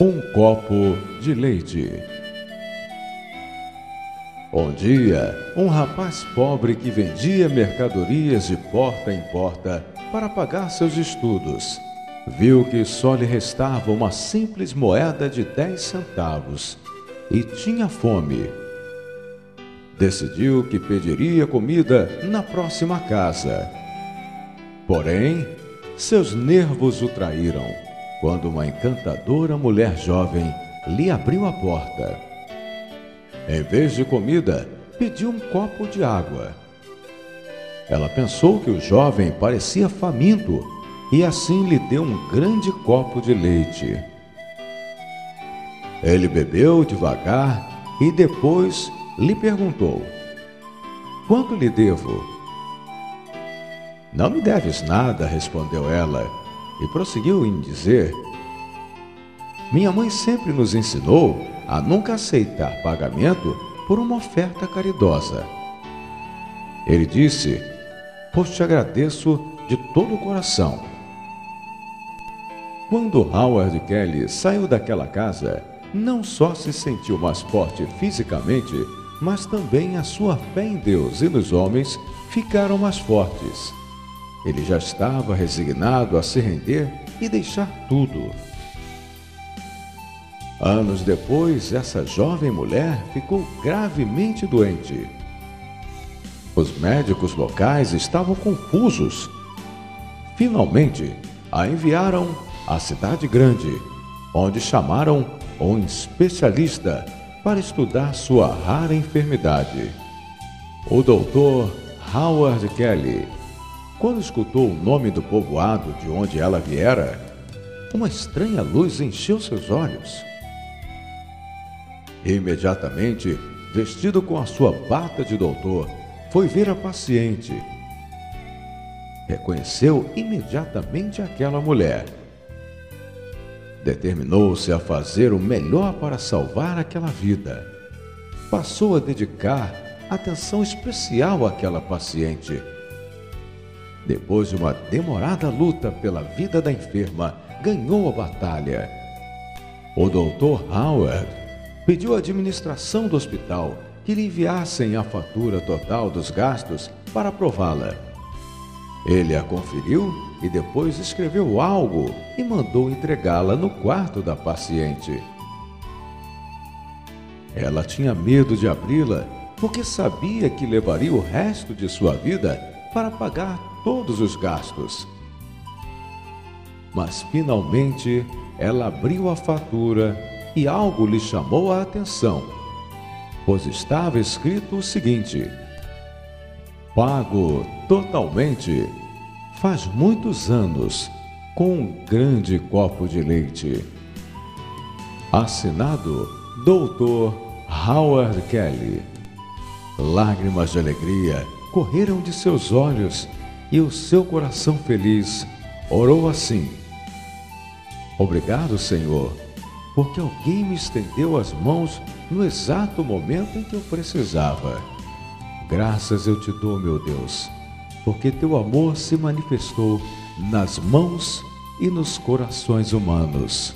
Um copo de leite. Um dia, um rapaz pobre que vendia mercadorias de porta em porta para pagar seus estudos, viu que só lhe restava uma simples moeda de dez centavos e tinha fome. Decidiu que pediria comida na próxima casa. Porém, seus nervos o traíram quando uma encantadora mulher jovem lhe abriu a porta. Em vez de comida, pediu um copo de água. Ela pensou que o jovem parecia faminto e assim lhe deu um grande copo de leite. Ele bebeu devagar e depois lhe perguntou: Quanto lhe devo? Não me deves nada, respondeu ela e prosseguiu em dizer: Minha mãe sempre nos ensinou a nunca aceitar pagamento por uma oferta caridosa. Ele disse: Pois te agradeço de todo o coração. Quando Howard Kelly saiu daquela casa, não só se sentiu mais forte fisicamente, mas também a sua fé em Deus e nos homens ficaram mais fortes. Ele já estava resignado a se render e deixar tudo. Anos depois, essa jovem mulher ficou gravemente doente. Os médicos locais estavam confusos. Finalmente, a enviaram à cidade grande, onde chamaram um especialista para estudar sua rara enfermidade. O doutor Howard Kelly quando escutou o nome do povoado de onde ela viera, uma estranha luz encheu seus olhos. Imediatamente, vestido com a sua bata de doutor, foi ver a paciente. Reconheceu imediatamente aquela mulher. Determinou-se a fazer o melhor para salvar aquela vida. Passou a dedicar atenção especial àquela paciente depois de uma demorada luta pela vida da enferma, ganhou a batalha. O doutor Howard pediu à administração do hospital que lhe enviassem a fatura total dos gastos para aprová-la. Ele a conferiu e depois escreveu algo e mandou entregá-la no quarto da paciente. Ela tinha medo de abri-la porque sabia que levaria o resto de sua vida para pagar todos os gastos. Mas finalmente ela abriu a fatura e algo lhe chamou a atenção, pois estava escrito o seguinte: Pago totalmente, faz muitos anos, com um grande copo de leite. Assinado Doutor Howard Kelly. Lágrimas de alegria correram de seus olhos e o seu coração feliz orou assim: Obrigado, Senhor, porque alguém me estendeu as mãos no exato momento em que eu precisava. Graças eu te dou, meu Deus, porque teu amor se manifestou nas mãos e nos corações humanos.